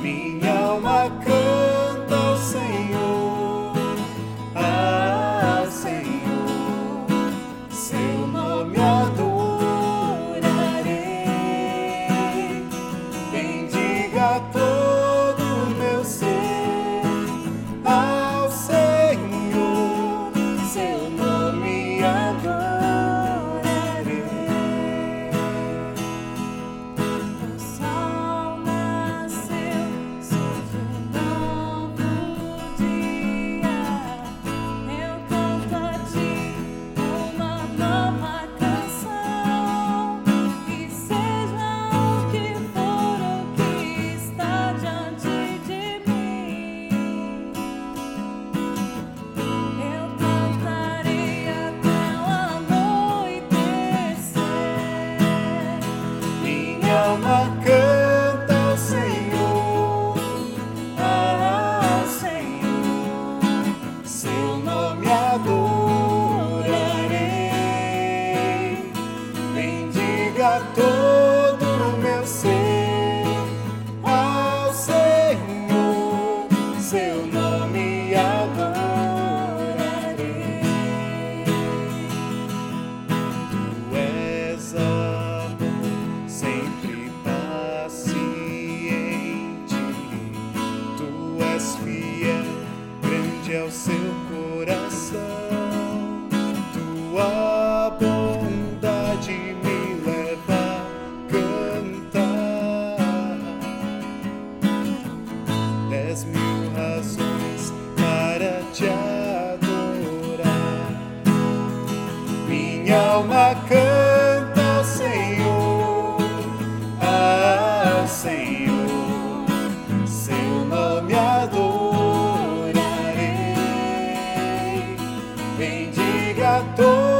Minha alma canta ao Senhor, ah Senhor, seu nome adorarei. Bendiga todo alma és fiel, grande é o seu coração. Tua bondade me leva a cantar. Dez mil razões para te adorar. Minha alma canta, Senhor, ao Senhor. diga a todos.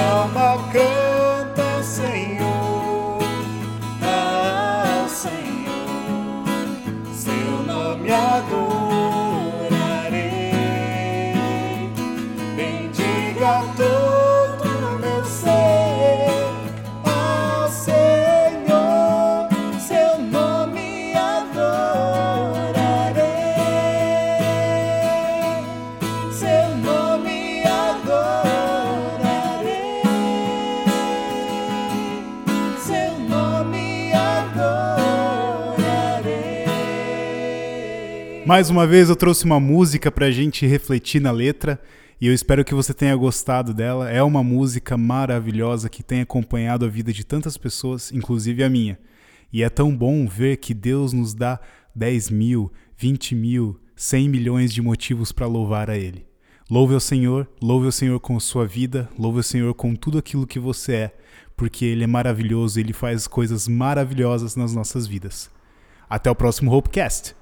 I'm a alcança. Mais uma vez eu trouxe uma música pra gente refletir na letra e eu espero que você tenha gostado dela. É uma música maravilhosa que tem acompanhado a vida de tantas pessoas, inclusive a minha. E é tão bom ver que Deus nos dá 10 mil, 20 mil, 100 milhões de motivos para louvar a Ele. Louve ao Senhor, louve ao Senhor com sua vida, louve ao Senhor com tudo aquilo que você é, porque Ele é maravilhoso, Ele faz coisas maravilhosas nas nossas vidas. Até o próximo Hopecast!